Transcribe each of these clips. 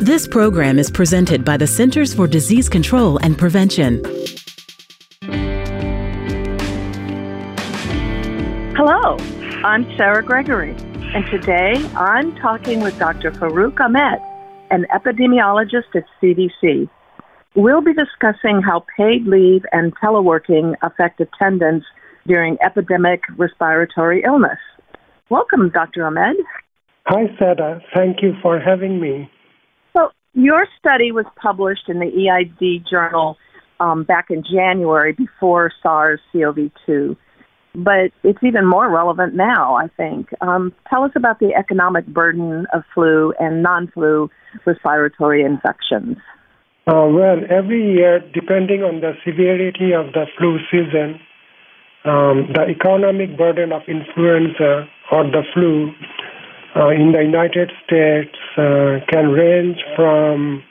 This program is presented by the Centers for Disease Control and Prevention. Hello, I'm Sarah Gregory, and today I'm talking with Dr. Faruque Ahmed, an epidemiologist at CDC. We'll be discussing how paid leave and teleworking affect attendance during epidemic respiratory illness. Welcome, Dr. Ahmed. Hi, Sarah. Thank you for having me. Your study was published in the EID journal um, back in January before SARS CoV 2, but it's even more relevant now, I think. Um, tell us about the economic burden of flu and non flu respiratory infections. Uh, well, every year, depending on the severity of the flu season, um, the economic burden of influenza or the flu uh, in the United States uh, can range from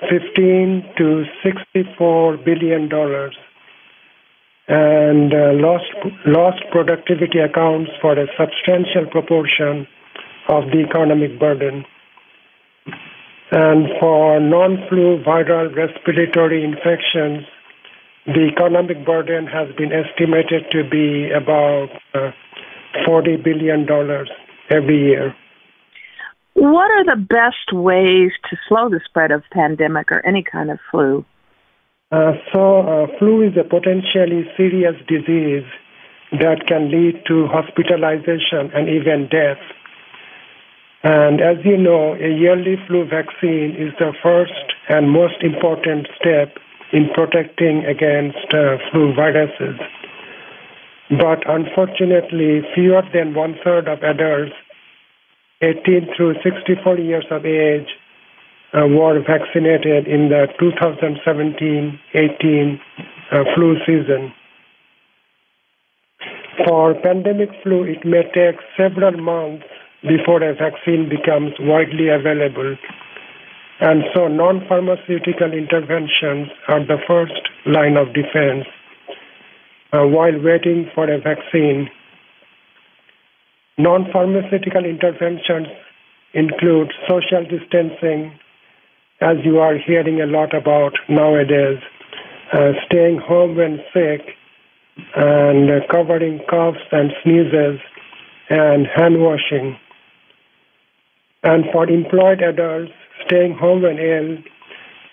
15 to 64 billion dollars, and uh, lost lost productivity accounts for a substantial proportion of the economic burden. And for non-flu viral respiratory infections, the economic burden has been estimated to be about uh, $40 billion every year. What are the best ways to slow the spread of pandemic or any kind of flu? Uh, so, uh, flu is a potentially serious disease that can lead to hospitalization and even death. And as you know, a yearly flu vaccine is the first and most important step in protecting against uh, flu viruses. But unfortunately, fewer than one third of adults 18 through 64 years of age uh, were vaccinated in the 2017-18 uh, flu season. For pandemic flu, it may take several months before a vaccine becomes widely available. And so non-pharmaceutical interventions are the first line of defense uh, while waiting for a vaccine Non pharmaceutical interventions include social distancing, as you are hearing a lot about nowadays, uh, staying home when sick, and uh, covering coughs and sneezes, and hand washing. And for employed adults, staying home when ill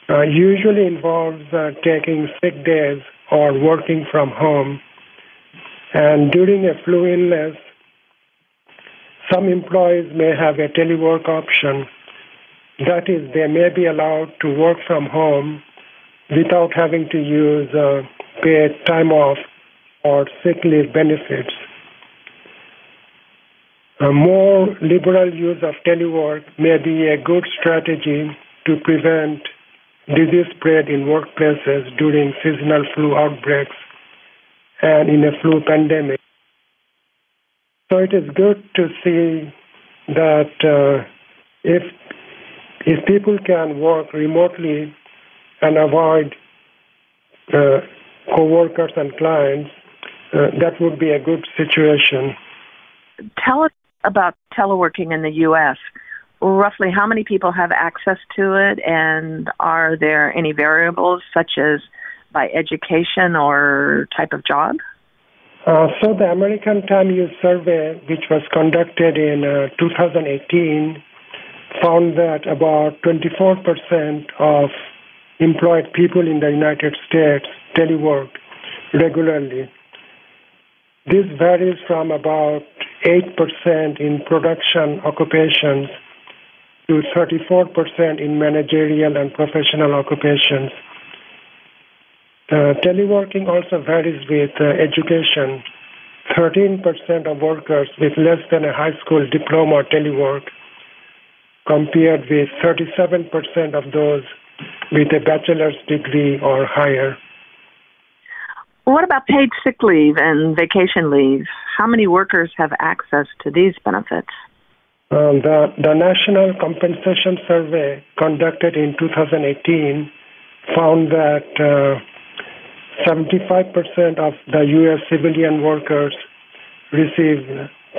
uh, usually involves uh, taking sick days or working from home. And during a flu illness, some employees may have a telework option. That is, they may be allowed to work from home without having to use uh, paid time off or sick leave benefits. A more liberal use of telework may be a good strategy to prevent disease spread in workplaces during seasonal flu outbreaks and in a flu pandemic. So it is good to see that uh, if if people can work remotely and avoid uh, co-workers and clients, uh, that would be a good situation. Tell us about teleworking in the U.S. Roughly, how many people have access to it, and are there any variables such as by education or type of job? Uh, so the American Time Use Survey, which was conducted in uh, 2018, found that about 24% of employed people in the United States telework regularly. This varies from about 8% in production occupations to 34% in managerial and professional occupations. Uh, teleworking also varies with uh, education. 13% of workers with less than a high school diploma telework, compared with 37% of those with a bachelor's degree or higher. What about paid sick leave and vacation leave? How many workers have access to these benefits? Um, the, the National Compensation Survey conducted in 2018 found that uh, 75% of the U.S. civilian workers receive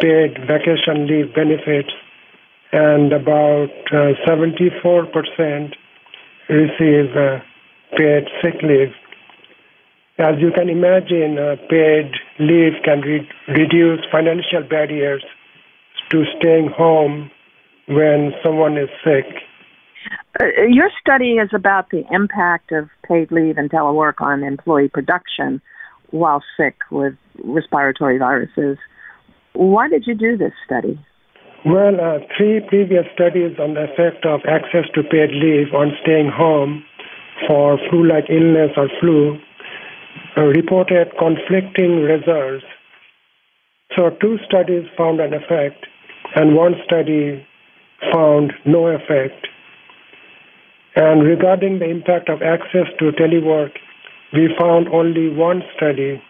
paid vacation leave benefits, and about uh, 74% receive uh, paid sick leave. As you can imagine, uh, paid leave can re- reduce financial barriers to staying home when someone is sick. Uh, your study is about the impact of paid leave and telework on employee production while sick with respiratory viruses. Why did you do this study? Well, uh, three previous studies on the effect of access to paid leave on staying home for flu like illness or flu uh, reported conflicting results. So, two studies found an effect, and one study found no effect. And regarding the impact of access to telework, we found only one study.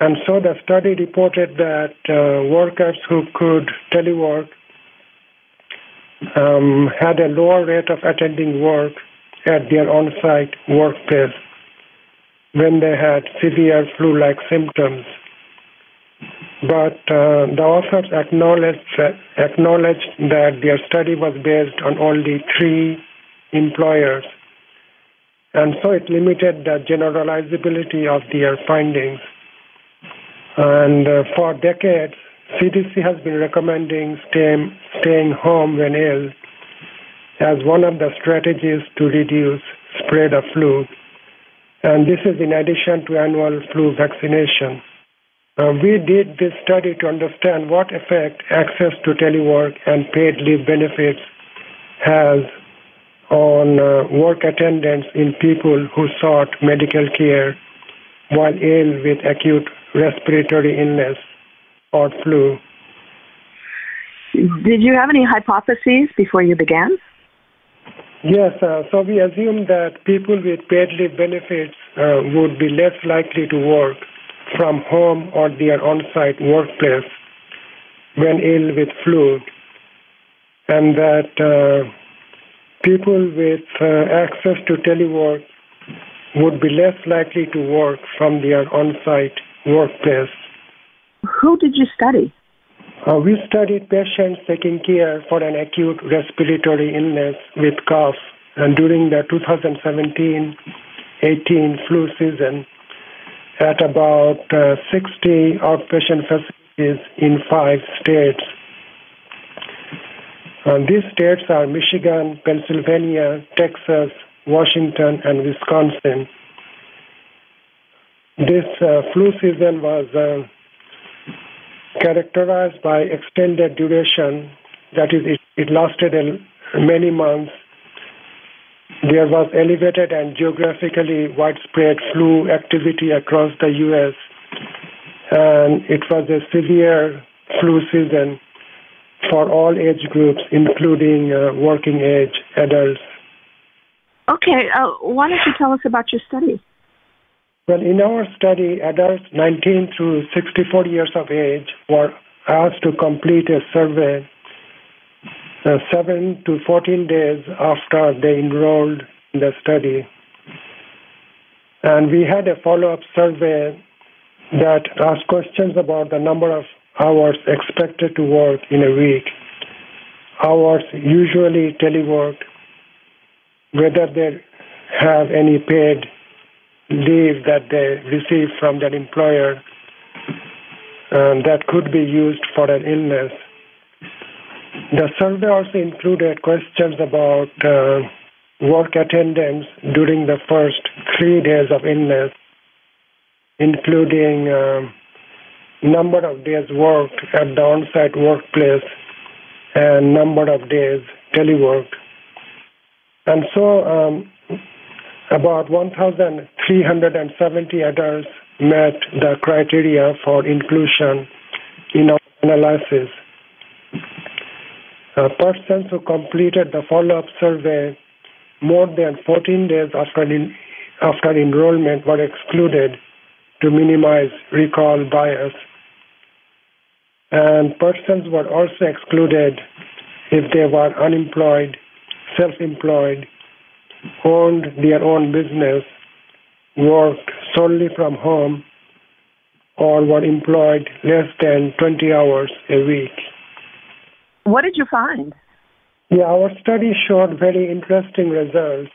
And so the study reported that uh, workers who could telework um, had a lower rate of attending work at their on site workplace when they had severe flu like symptoms. But uh, the authors acknowledged acknowledged that their study was based on only three employers, and so it limited the generalizability of their findings. And uh, for decades, CDC has been recommending stay, staying home when ill as one of the strategies to reduce spread of flu. And this is in addition to annual flu vaccination. Uh, we did this study to understand what effect access to telework and paid leave benefits has on uh, work attendance in people who sought medical care while ill with acute respiratory illness or flu. Did you have any hypotheses before you began? Yes, uh, so we assumed that people with paid leave benefits uh, would be less likely to work from home or their on site workplace when ill with flu, and that uh, people with uh, access to telework would be less likely to work from their on site workplace. Who did you study? Uh, we studied patients taking care for an acute respiratory illness with cough and during the 2017 18 flu season at about uh, 60 outpatient facilities in five states. And these states are Michigan, Pennsylvania, Texas, Washington, and Wisconsin. This uh, flu season was uh, characterized by extended duration, that is, it, it lasted many months. There was elevated and geographically widespread flu activity across the U.S., and it was a severe flu season for all age groups, including uh, working age adults. Okay, uh, why don't you tell us about your study? Well, in our study, adults 19 to 64 years of age were asked to complete a survey uh, 7 to 14 days after they enrolled in the study. And we had a follow up survey that asked questions about the number of hours expected to work in a week, hours usually teleworked, whether they have any paid leave that they receive from their employer um, that could be used for an illness. The survey also included questions about uh, work attendance during the first three days of illness, including uh, number of days worked at the on-site workplace and number of days teleworked. And so um, about 1,370 adults met the criteria for inclusion in our analysis. Persons who completed the follow-up survey more than 14 days after, in, after enrollment were excluded to minimize recall bias. And persons were also excluded if they were unemployed, self-employed, owned their own business, worked solely from home, or were employed less than 20 hours a week. What did you find? Yeah, our study showed very interesting results.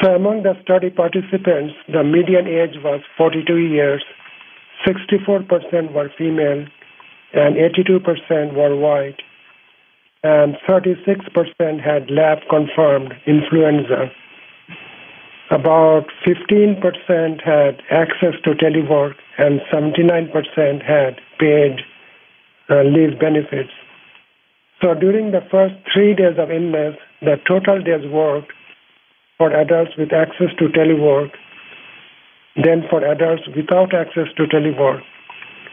So, among the study participants, the median age was 42 years, 64% were female, and 82% were white, and 36% had lab confirmed influenza. About 15% had access to telework, and 79% had paid uh, leave benefits. So during the first three days of illness, the total days worked for adults with access to telework, then for adults without access to telework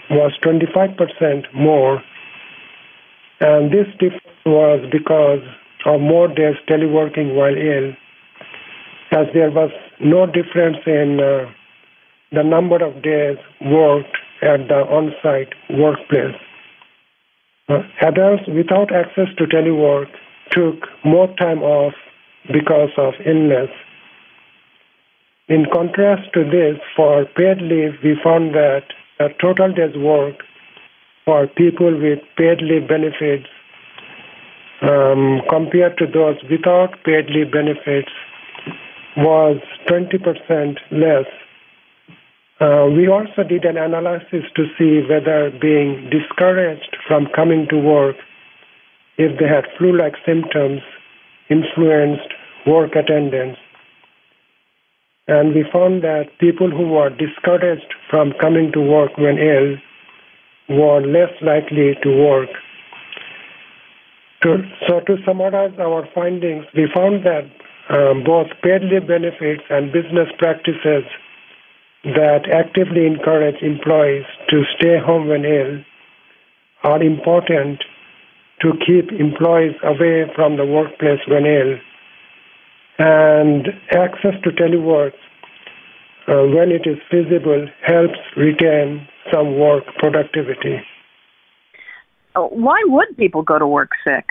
was 25% more. And this difference was because of more days teleworking while ill, as there was no difference in uh, the number of days worked at the on site workplace. Adults without access to telework took more time off because of illness. In contrast to this, for paid leave, we found that the total days work for people with paid leave benefits um, compared to those without paid leave benefits was 20% less. Uh, we also did an analysis to see whether being discouraged from coming to work if they had flu like symptoms influenced work attendance. And we found that people who were discouraged from coming to work when ill were less likely to work. So, to summarize our findings, we found that um, both paid leave benefits and business practices that actively encourage employees to stay home when ill are important to keep employees away from the workplace when ill. And access to telework, uh, when it is feasible, helps retain some work productivity. Uh, why would people go to work sick?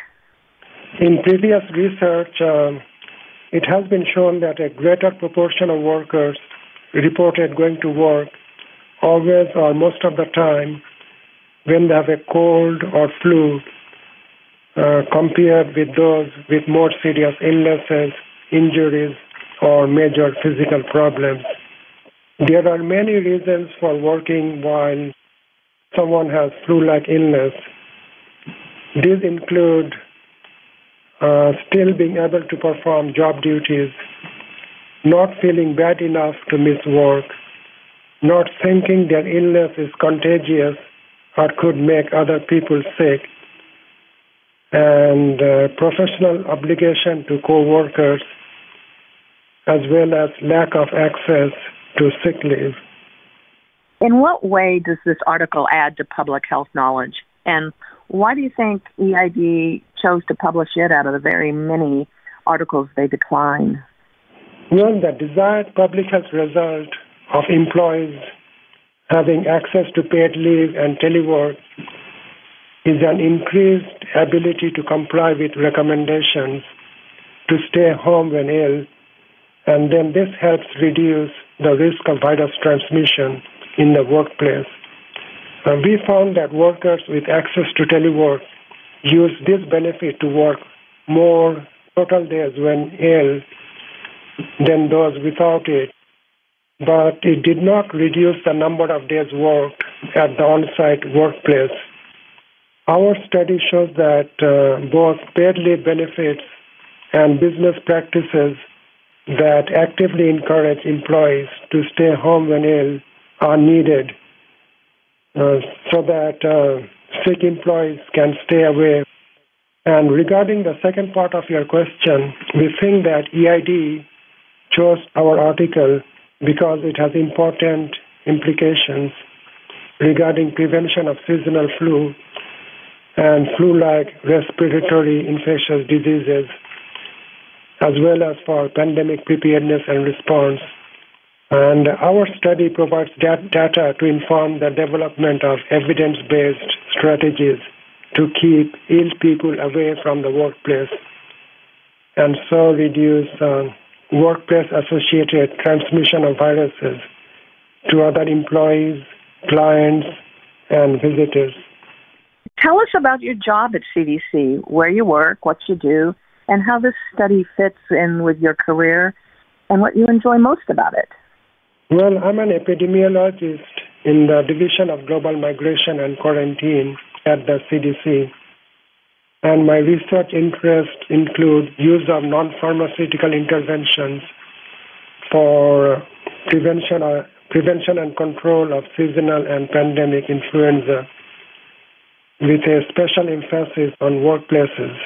In previous research, um, it has been shown that a greater proportion of workers reported going to work always or most of the time when they have a cold or flu uh, compared with those with more serious illnesses, injuries, or major physical problems. There are many reasons for working while someone has flu like illness. These include uh, still being able to perform job duties, not feeling bad enough to miss work, not thinking their illness is contagious or could make other people sick, and uh, professional obligation to co-workers, as well as lack of access to sick leave. In what way does this article add to public health knowledge? And why do you think EID chose to publish it out of the very many articles they decline? Well, the desired public health result of employees having access to paid leave and telework is an increased ability to comply with recommendations to stay home when ill, and then this helps reduce the risk of virus transmission in the workplace. Uh, we found that workers with access to telework use this benefit to work more total days when ill than those without it. But it did not reduce the number of days worked at the on site workplace our study shows that uh, both paid leave benefits and business practices that actively encourage employees to stay home when ill are needed uh, so that uh, sick employees can stay away. And regarding the second part of your question, we think that EID chose our article because it has important implications regarding prevention of seasonal flu and flu-like respiratory infectious diseases, as well as for pandemic preparedness and response. And our study provides dat- data to inform the development of evidence-based strategies to keep ill people away from the workplace and so reduce uh, workplace-associated transmission of viruses to other employees, clients, and visitors. Tell us about your job at CDC, where you work, what you do, and how this study fits in with your career and what you enjoy most about it. Well, I'm an epidemiologist in the Division of Global Migration and Quarantine at the CDC. And my research interests include use of non-pharmaceutical interventions for prevention, uh, prevention and control of seasonal and pandemic influenza with a special emphasis on workplaces.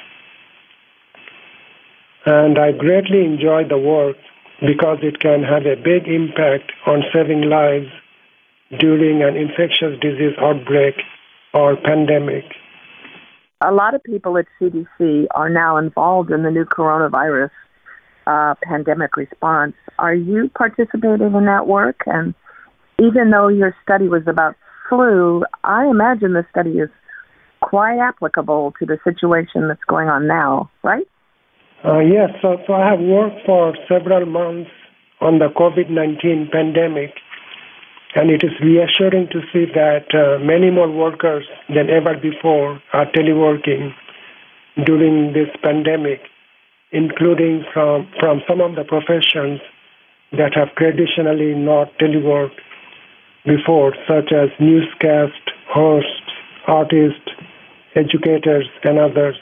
And I greatly enjoy the work because it can have a big impact on saving lives during an infectious disease outbreak or pandemic. A lot of people at CDC are now involved in the new coronavirus uh, pandemic response. Are you participating in that work? And even though your study was about flu, I imagine the study is quite applicable to the situation that's going on now, right? Uh, yes, so, so I have worked for several months on the COVID 19 pandemic, and it is reassuring to see that uh, many more workers than ever before are teleworking during this pandemic, including from, from some of the professions that have traditionally not teleworked before, such as newscast hosts, artists, educators, and others.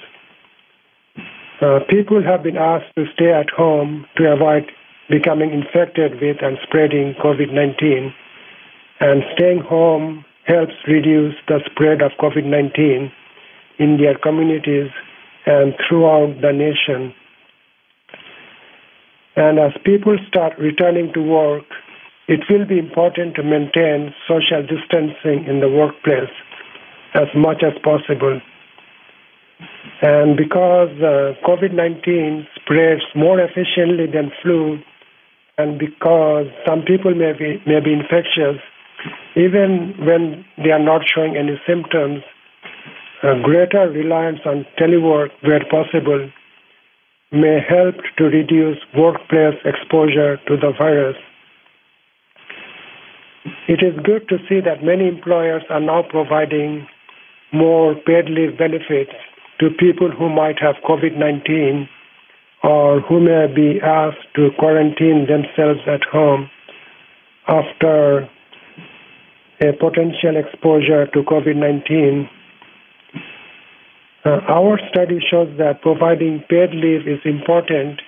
Uh, people have been asked to stay at home to avoid becoming infected with and spreading COVID 19. And staying home helps reduce the spread of COVID 19 in their communities and throughout the nation. And as people start returning to work, it will be important to maintain social distancing in the workplace as much as possible. And because uh, COVID 19 spreads more efficiently than flu, and because some people may be, may be infectious, even when they are not showing any symptoms, a greater reliance on telework where possible may help to reduce workplace exposure to the virus. It is good to see that many employers are now providing more paid leave benefits to people who might have COVID 19 or who may be asked to quarantine themselves at home after a potential exposure to COVID 19. Uh, our study shows that providing paid leave is important,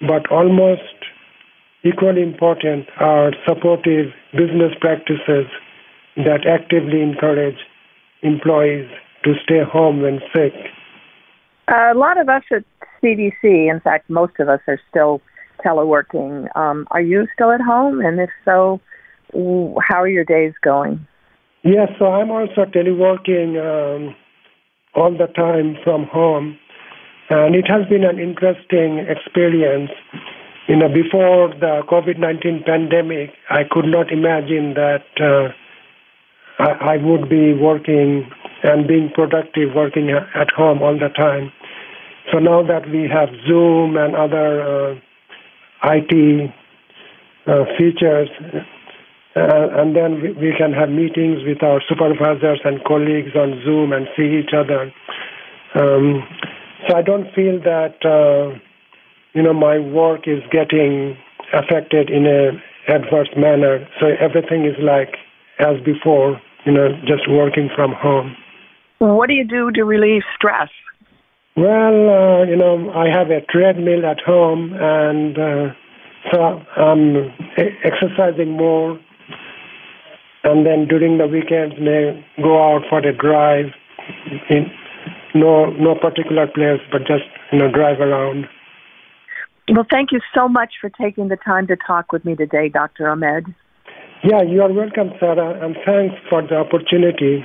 but almost equally important are supportive business practices that actively encourage employees to stay home when sick? A lot of us at CDC, in fact, most of us are still teleworking. Um, are you still at home? And if so, how are your days going? Yes, so I'm also teleworking um, all the time from home. And it has been an interesting experience. You know, before the COVID 19 pandemic, I could not imagine that uh, I, I would be working and being productive working at home all the time. So now that we have Zoom and other uh, IT uh, features, uh, and then we, we, can have meetings with our supervisors and colleagues on Zoom and see each other. Um, so I don't feel that uh, you know my work is getting affected in a adverse manner. So everything is like as before, you know, just working from home. What do you do to relieve stress? Well, uh, you know, I have a treadmill at home, and uh, so I'm exercising more. And then during the weekends, may go out for a drive. In no no particular place, but just you know drive around. Well, thank you so much for taking the time to talk with me today, Dr. Ahmed. Yeah, you are welcome, Sarah, and thanks for the opportunity.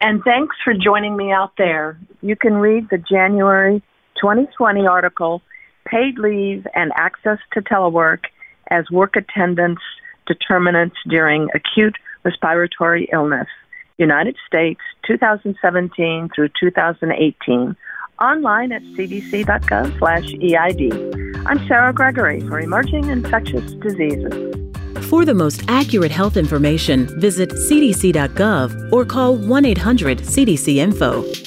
And thanks for joining me out there. You can read the January 2020 article, Paid Leave and Access to Telework as Work Attendance Determinants During Acute Respiratory Illness, United States, 2017 through 2018, online at cdc.gov slash EID. I'm Sarah Gregory for Emerging Infectious Diseases. For the most accurate health information, visit cdc.gov or call 1 800 CDC Info.